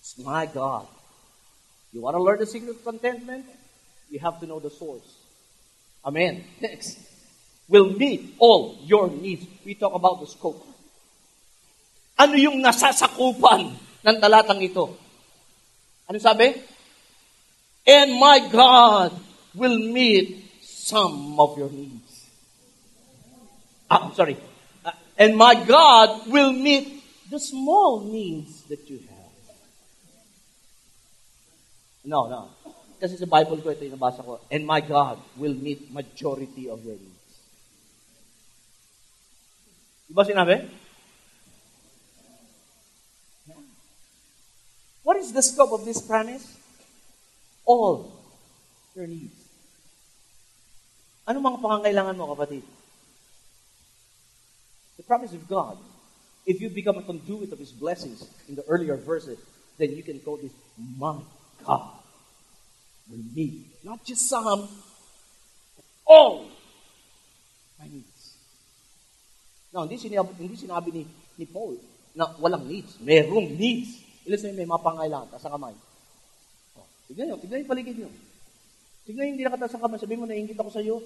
It's my God. You want to learn the secret of contentment? You have to know the source. Amen. Next. Will meet all your needs. We talk about the scope. Ano yung nasasakupan ng talatang ito? Ano sabi? And my God will meet some of your needs. Ah, I'm sorry. Uh, and my God will meet the small needs that you have. No, no. Kasi sa Bible ko, ito yung nabasa ko. And my God will meet majority of your needs. Di ba sinabi? What is the scope of this promise? All your needs. Ano mga pangangailangan mo, kapatid? The promise of God. If you become a conduit of His blessings in the earlier verses, then you can call this, my God will meet not just some, but all my needs. Now, hindi sinabi, hindi sinabi ni, ni Paul na walang needs. Merong needs. Ilan sa'yo may mga pangailangan? Taas ang kamay. Tignan nyo, tignan yung paligid nyo. Tignan hindi nakataas ang kamay. Mo, naingit ako sa'yo.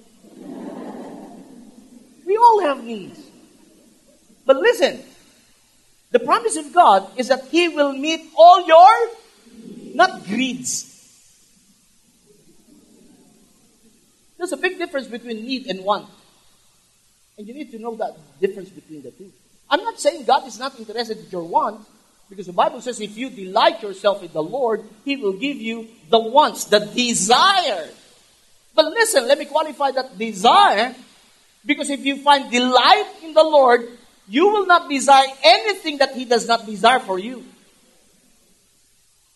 We all have needs. But listen, the promise of God is that He will meet all your, not greeds. There's a big difference between need and want. And you need to know that difference between the two. I'm not saying God is not interested in your want, because the Bible says if you delight yourself in the Lord, He will give you the wants, the desire. But listen, let me qualify that desire, because if you find delight in the Lord, you will not desire anything that He does not desire for you.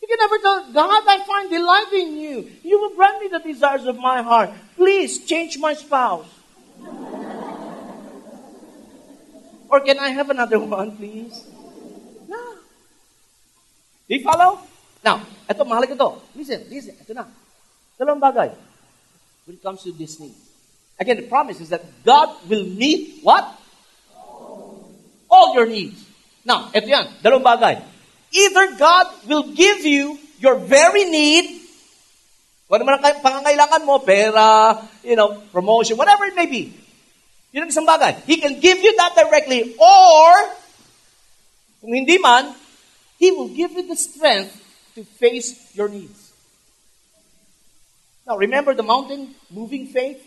You can never tell God, I find delight in you. You will grant me the desires of my heart. Please change my spouse. or can I have another one, please? Do you follow? Now, ito, mahalaga to. Listen, listen, ito na. Dalawang bagay. When it comes to this need. Again, the promise is that God will meet what? All your needs. Now, ito yan. Dalawang bagay. Either God will give you your very need, kung ano man ang pangangailangan mo, pera, you know, promotion, whatever it may be. Yun ang isang bagay. He can give you that directly, or, kung hindi man, He will give you the strength to face your needs. Now, remember the mountain moving faith?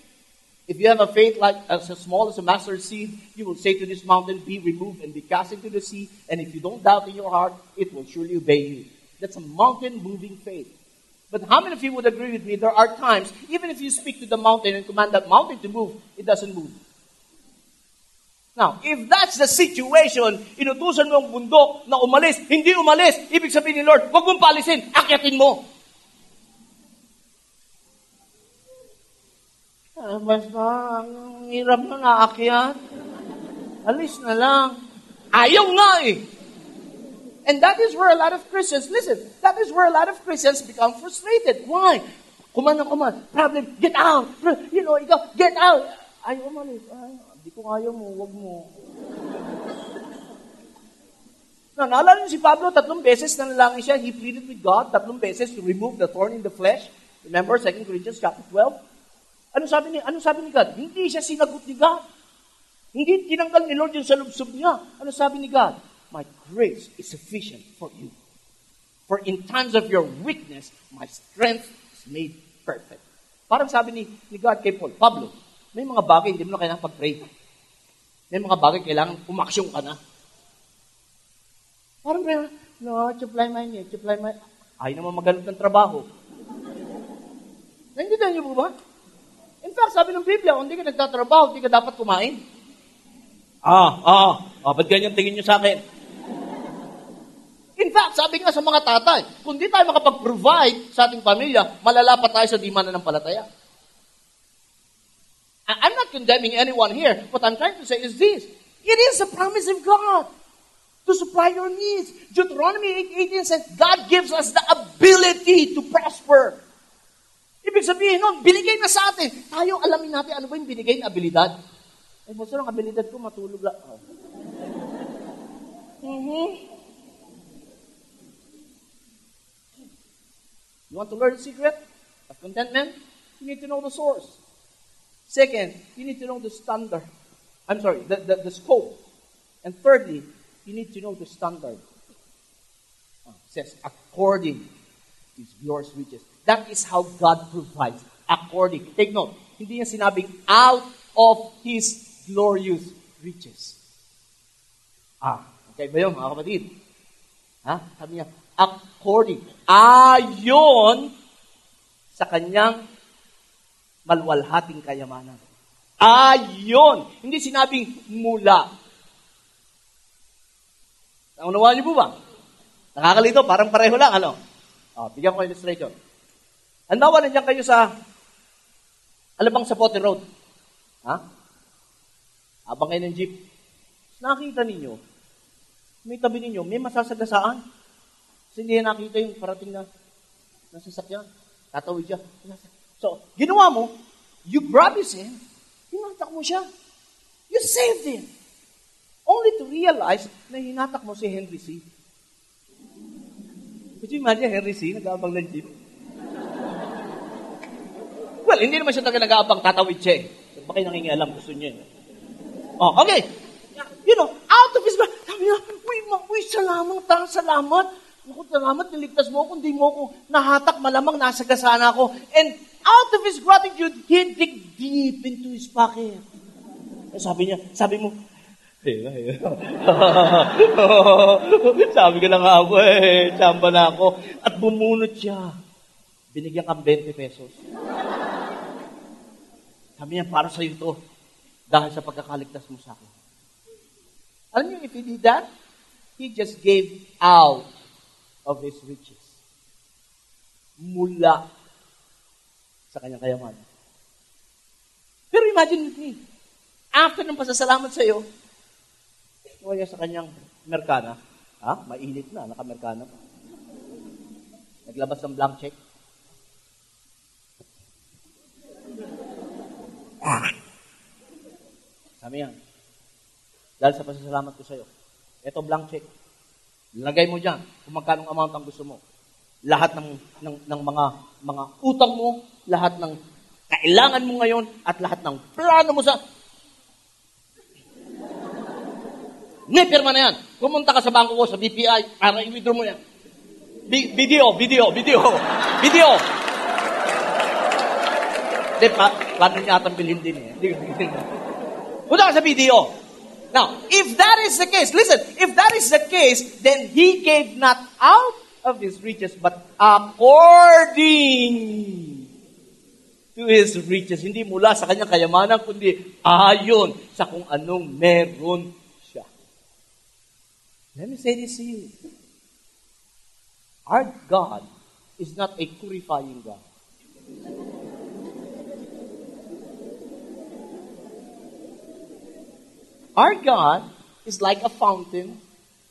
If you have a faith like as small as a mustard seed, you will say to this mountain, Be removed and be cast into the sea. And if you don't doubt in your heart, it will surely obey you. That's a mountain moving faith. But how many of you would agree with me? There are times, even if you speak to the mountain and command that mountain to move, it doesn't move. Now, if that's the situation, inutusan mo ang bundok na umalis, hindi umalis, ibig sabihin ni Lord, huwag mong palisin, akyatin mo. Ah, basta, ang hirap na naakyat. Alis na lang. Ayaw nga eh. And that is where a lot of Christians, listen, that is where a lot of Christians become frustrated. Why? Kuman na kuman. Problem, get out. You know, ikaw, get out. Ayaw umalis. Ay, ko kaya mo, wag mo. Na, naalala niyo si Pablo, tatlong beses na nalangin siya. He pleaded with God tatlong beses to remove the thorn in the flesh. Remember 2 Corinthians chapter 12? Ano sabi ni, ano sabi ni God? Hindi siya sinagot ni God. Hindi tinanggal ni Lord yung sa lubsob niya. Ano sabi ni God? My grace is sufficient for you. For in times of your weakness, my strength is made perfect. Parang sabi ni, ni God kay Paul, Pablo, may mga bagay hindi mo na kailangan pag-pray. May mga bagay kailangan umaksyon ka na. Parang kaya, no, supply my need, supply my... Ay naman maganap ng trabaho. Naintindihan niyo po ba? In fact, sabi ng Biblia, kung hindi ka nagtatrabaho, hindi ka dapat kumain. Ah, ah, ah, ba't ganyan tingin niyo sa akin? In fact, sabi nga sa mga tatay, kung di tayo makapag-provide sa ating pamilya, malala pa tayo sa di mananampalataya. I'm not condemning anyone here. What I'm trying to say is this. It is a promise of God to supply your needs. Deuteronomy 8.18 says, God gives us the ability to prosper. Ibig sabihin nun, binigay na sa atin. Tayo alamin natin ano ba yung binigay na abilidad. Eh, basta ang abilidad ko, matulog lang. Oh. Mm-hmm. You want to learn the secret of contentment? You need to know the source. Second, you need to know the standard. I'm sorry, the, the, the scope. And thirdly, you need to know the standard. Oh, it says, according to his glorious riches. That is how God provides. According. Take note, hindi niya sinabing out of his glorious riches. Ah, okay ba yun, mga kapatid? Ha? Sabi niya, according. Ayon sa kanyang malwalhating kayamanan. Ayon. Hindi sinabing mula. Naunawaan niyo po ba? Nakakalito, parang pareho lang, ano? Oh, bigyan ko illustration. Handawa nandiyan kayo sa Alabang Sapote Road. Ha? Habang kayo ng jeep. Nakita ninyo, may tabi ninyo, may masasagasaan. Kasi hindi nakita yung parating na nasasakyan. Tatawid siya. So, ginawa mo, you grab his hand, hinatak mo siya. You saved him. Only to realize na hinatak mo si Henry C. Could you imagine Henry C. nag-aabang ng jeep? Well, hindi naman siya talaga nag-aabang tatawid siya eh. Baka nangingialam, gusto niya. eh. Oh, okay. You know, out of his mind, sabi niya, uy, uy, salamat, ta, salamat. Naku, salamat, niligtas mo ako, hindi mo ako nahatak, malamang nasagasana ako. And out of his gratitude, he dig deep into his pocket. Eh, Sabi niya, sabi mo, eh, sabi ko lang ako eh, tsamba na ako. At bumunot siya. Binigyan kang 20 pesos. Sabi niya, para sa iyo to. Dahil sa pagkakaligtas mo sa akin. Alam niyo, if he did that, he just gave out of his riches. Mula sa kanyang kayamanan. Pero imagine with me, after ng pasasalamat sa iyo, niya sa kanyang Merkana. Ha? Mainit na, naka-Merkana pa. Naglabas ng blank check. Ah. Sabi yan, dahil sa pasasalamat ko sa iyo, ito blank check. Lagay mo dyan kung magkano amount ang gusto mo. Lahat ng, ng, ng mga, mga utang mo, lahat ng kailangan mo ngayon, at lahat ng plano mo sa May pirma na yan. Pumunta ka sa bangko ko, sa BPI, para i-withdraw mo yan. Bi- video, video, video. Video. Hindi, pa, paano niya atang bilhin din eh. Punta ka sa video. Now, if that is the case, listen, if that is the case, then he gave not out of His riches, but according to His riches. Hindi mula sa kanyang kayamanan, kundi ayon sa kung anong meron siya. Let me say this to you. Our God is not a purifying God. Our God is like a fountain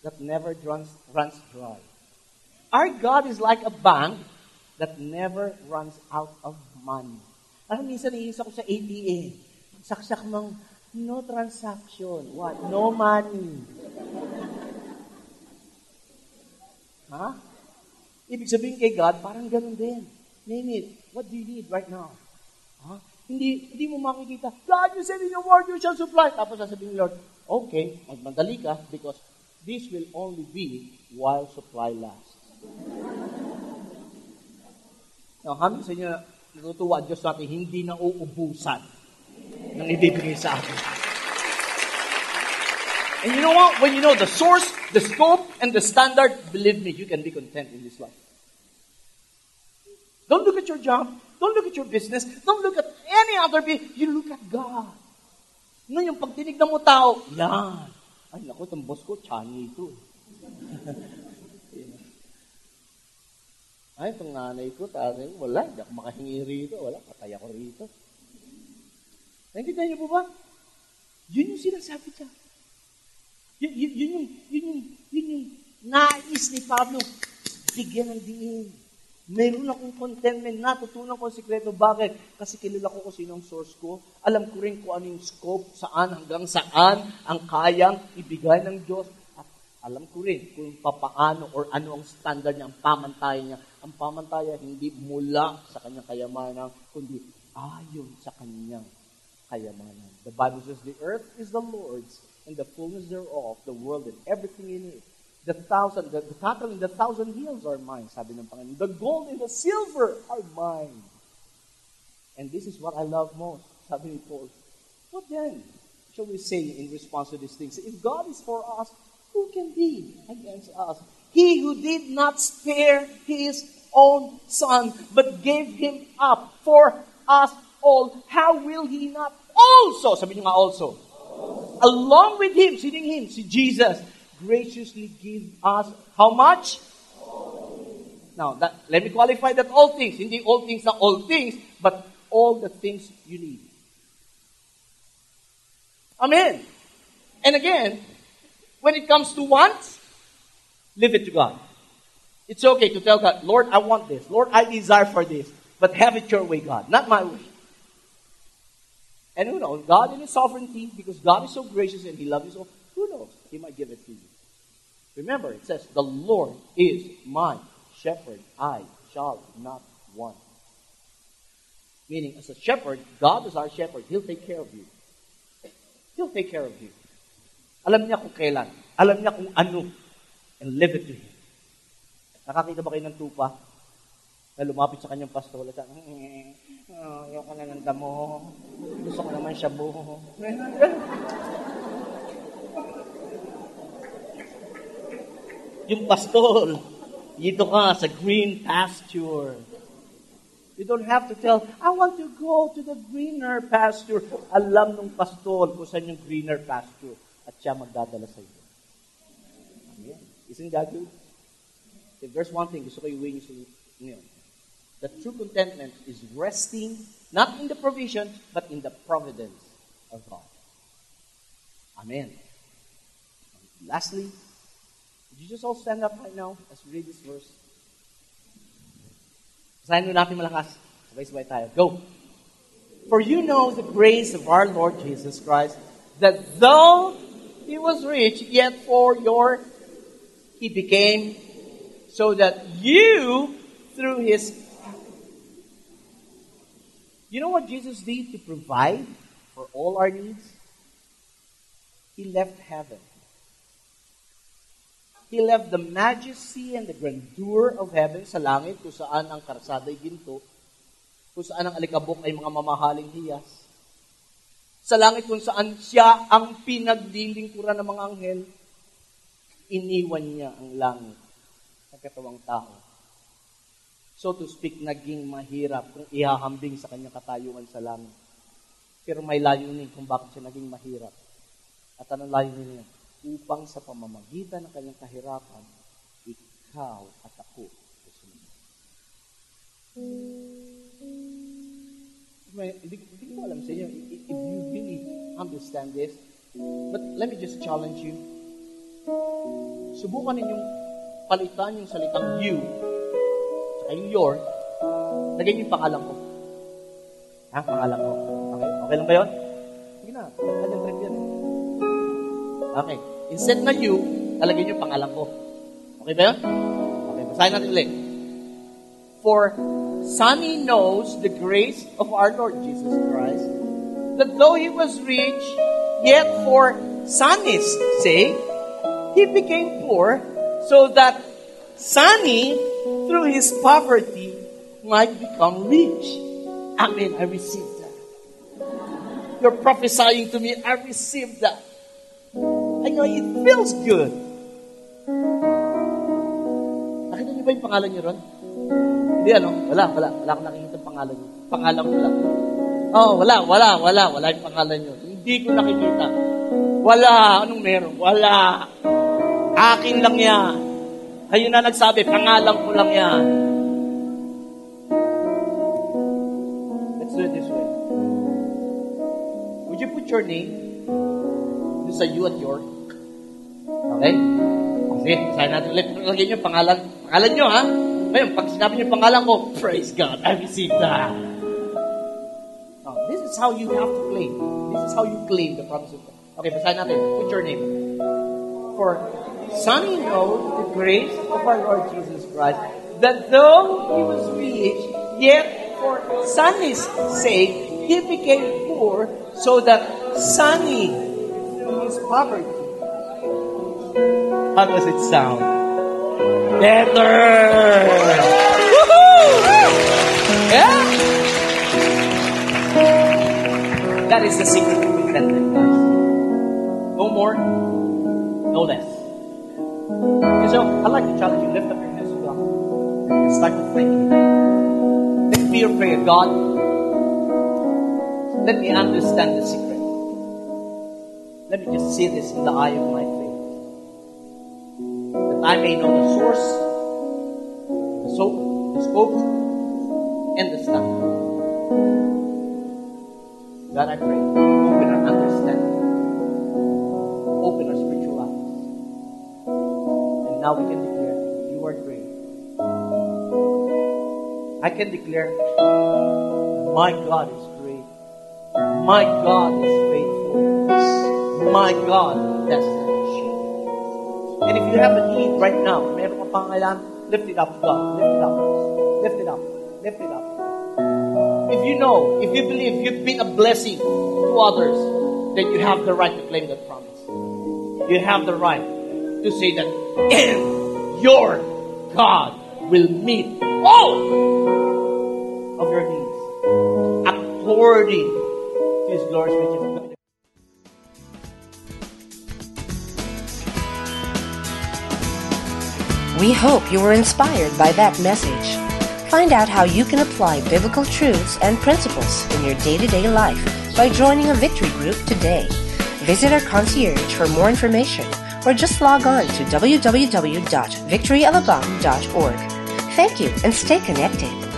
that never runs, runs dry. Our God is like a bank that never runs out of money. Parang minsan iisa ko sa ATM. Saksak ng no transaction. What? No money. Ha? Ibig sabihin kay God, parang ganun din. Name it. What do you need right now? Ha? Hindi, hindi mo makikita, God, you said in your word, you shall supply. Tapos sasabihin ni Lord, okay, magmandali ka because this will only be while supply lasts. Now, kami sa inyo, natutuwa Diyos natin, hindi na uubusan ng ibibigay sa atin. And you know what? When you know the source, the scope, and the standard, believe me, you can be content in this life. Don't look at your job. Don't look at your business. Don't look at any other people. You look at God. Ngayon, pag tinignan mo tao, yan. Ay, naku, itong boss ko, chani ito. Ay, itong nanay ko, tatay ko, wala, hindi ako makahingi rito, wala, patay ako rito. Naintindihan niyo po ba? Yun yung sinasabi niya. Yun, yun, yun, yung, yun, yung, yun yung nais ni Pablo, bigyan ng diin. Meron akong contentment, natutunan ko ang sikreto. Bakit? Kasi kilala ko kung sino ang source ko. Alam ko rin kung ano yung scope, saan hanggang saan ang kayang ibigay ng Diyos. At alam ko rin kung papaano or ano ang standard niya, ang pamantayan niya. Ang pamantayan hindi mula sa kanyang kayamanan, kundi ayon sa kanyang kayamanan. The Bible says, the earth is the Lord's and the fullness thereof, the world and everything in it. The thousand, the, the cattle and the thousand hills are mine, sabi ng Panginoon. The gold and the silver are mine. And this is what I love most, sabi ni Paul. What then shall we say in response to these things? If God is for us, who can be against us? He who did not spare his own son, but gave him up for us all, how will he not also, sabi niyo nga also, along with him, sitting him, si Jesus, graciously give us how much? Now, that, let me qualify that all things. Hindi all things na all things, but all the things you need. Amen. And again, when it comes to wants, leave it to God. It's okay to tell God, Lord, I want this. Lord, I desire for this. But have it your way, God, not my way. And who knows? God in His sovereignty, because God is so gracious and He loves you so, who knows? He might give it to you. Remember, it says, The Lord is my shepherd. I shall not want. Meaning, as a shepherd, God is our shepherd. He'll take care of you. He'll take care of you. Alam niya kung kailan. Alam niya kung ano. And leave it to Him. Nakakita ba kayo ng tupa? Na lumapit sa kanyang pastor. At oh, mm, mm, mm, ayoko na ng damo. Gusto ko naman siya yung pastol, dito ka sa green pasture. You don't have to tell, I want to go to the greener pasture. Alam nung pastol kung saan yung greener pasture at siya magdadala sa iyo. Amen. Isn't that good? If there's one thing, gusto ko i-win sa ngayon. The true contentment is resting not in the provision, but in the providence of God. Amen. Lastly, would you just all stand up right now as we read this verse? Basahin natin malakas. Sabay-sabay tayo. Go. For you know the grace of our Lord Jesus Christ, that though he was rich, yet for your he became, so that you, through his you know what Jesus did to provide for all our needs? He left heaven. He left the majesty and the grandeur of heaven sa langit kung saan ang karsada ay ginto, kung saan ang alikabok ay mga mamahaling hiyas. Sa langit kung saan siya ang pinaglilingkuran ng mga anghel, iniwan niya ang langit nagkatawang tao. So to speak, naging mahirap kung ihahambing sa kanyang katayuan sa langit. Pero may layunin kung bakit siya naging mahirap. At anong layunin niya? Upang sa pamamagitan ng kanyang kahirapan, ikaw at ako susunod. May, hindi, hindi ko alam sa inyo if you really understand this. But let me just challenge you. Subukan ninyong palitan yung salitang you saka yung your, lagyan yung pangalan ko. Ha? Pangalan ko. Okay? Okay lang ba yun? Sige na. Kanyang trip yan. Okay. Instead na you, lalagyan yung pangalan ko. Okay ba yun? Okay. Basahin natin ulit. For Sonny knows the grace of our Lord Jesus Christ, that though he was rich, yet for Sonny's sake, he became poor, so that Sonny, through his poverty, might become rich. Amen. I received that. You're prophesying to me. I received that. I know it feels good. Nakita niyo ba yung pangalan niyo ron? Hindi ano? Wala, wala. Wala akong nakikita yung pangalan niyo. Pangalan ko lang. Oh, wala, wala, wala. Wala yung pangalan niyo. Hindi ko nakikita. Wala. Anong meron? Wala. Akin lang yan. Kayo na nagsabi, pangalan ko lang yan. Let's do it this way. Would you put your name doon sa you at your? Okay? Sige, sign natin ulit. Lagyan niyo pangalan. Pangalan niyo, ha? Ngayon, pag sinabi niyo pangalan ko, praise God, I received that. Now, this is how you have to claim. This is how you claim the promise of God. Okay, basahin natin. Put your name. For Sonny knows the grace of our Lord Jesus Christ, that though he was rich, yet for Sonny's sake, he became poor, so that Sonny, through his poverty, how does it sound? Better! Woohoo! Yeah? That is the secret of contentment, guys. No more, no less. So, I'd like to challenge you, lift up your hands to God. And start to thank Him. Let me your prayer, God. Let me understand the secret. Let me just see this in the eye of my I may know the source, the soap, the scope, and the stuff. God, I pray, open our understanding. Open our spiritual eyes. And now we can declare, you are great. I can declare, my God is great. My God is faithful. My God. And if you have a need right now, pangailangan, oh, lift it up to God. Lift it up. Lift it up. Lift it up. If you know, if you believe you've been a blessing to others, then you have the right to claim that promise. You have the right to say that, and your God will meet all of your needs according to His glorious riches. We hope you were inspired by that message. Find out how you can apply biblical truths and principles in your day to day life by joining a victory group today. Visit our concierge for more information or just log on to www.victoryalabama.org. Thank you and stay connected.